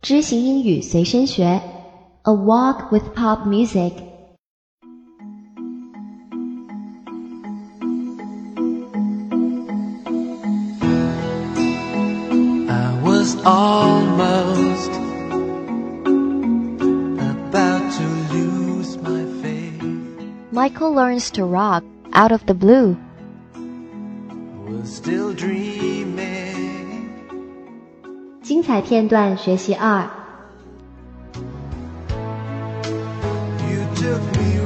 知行英语随身学，A Walk with Pop Music。I was almost about to lose my faith. Michael learns to rock out of the blue. Was still dreaming. 精彩片段学习二。You took me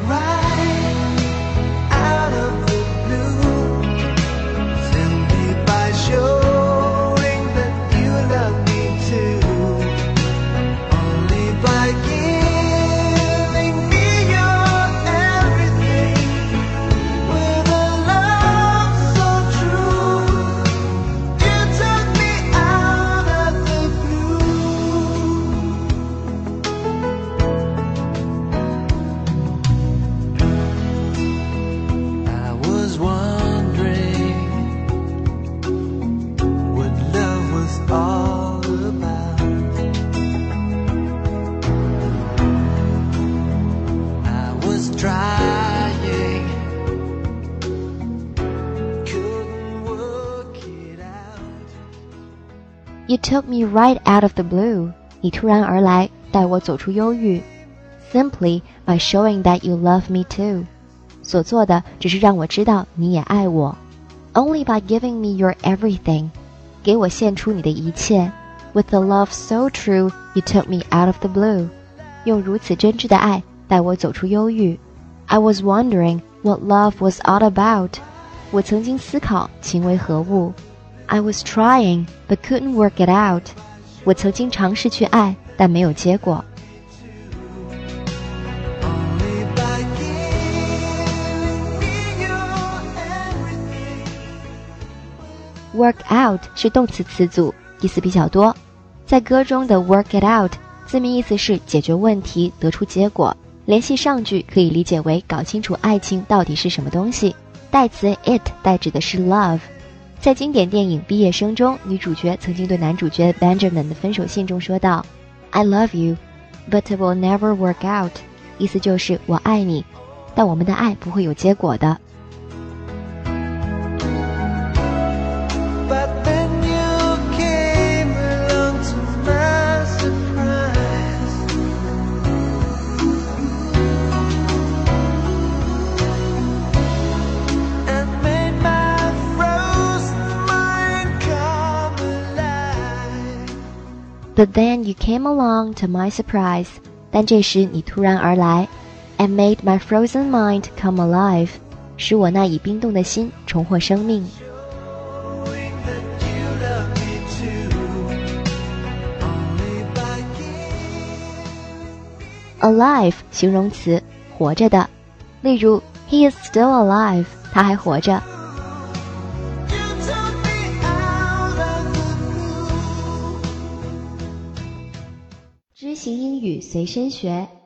You took me right out of the blue. 你突然而来，带我走出忧郁。Simply by showing that you love me too. 所做的只是让我知道你也爱我。Only by giving me your everything. 给我献出你的一切。With a love so true, you took me out of the blue. 用如此真挚的爱带我走出忧郁。I was wondering what love was all about. 我曾经思考情为何物。 I was trying but couldn't work it out. 我曾经尝试去爱，但没有结果。Work out 是动词词组，意思比较多。在歌中的 work it out 字面意思是解决问题，得出结果。联系上句可以理解为搞清楚爱情到底是什么东西。代词 it 代指的是 love。在经典电影《毕业生》中，女主角曾经对男主角 Benjamin 的分手信中说道：“I love you, but it will never work out。”意思就是我爱你，但我们的爱不会有结果的。But then you came along to my surprise. 但这时你突然而来，and made my frozen mind come alive，使我那已冰冻的心重获生命。Alive 形容词，活着的。例如，He is still alive，他还活着。飞行英语随身学。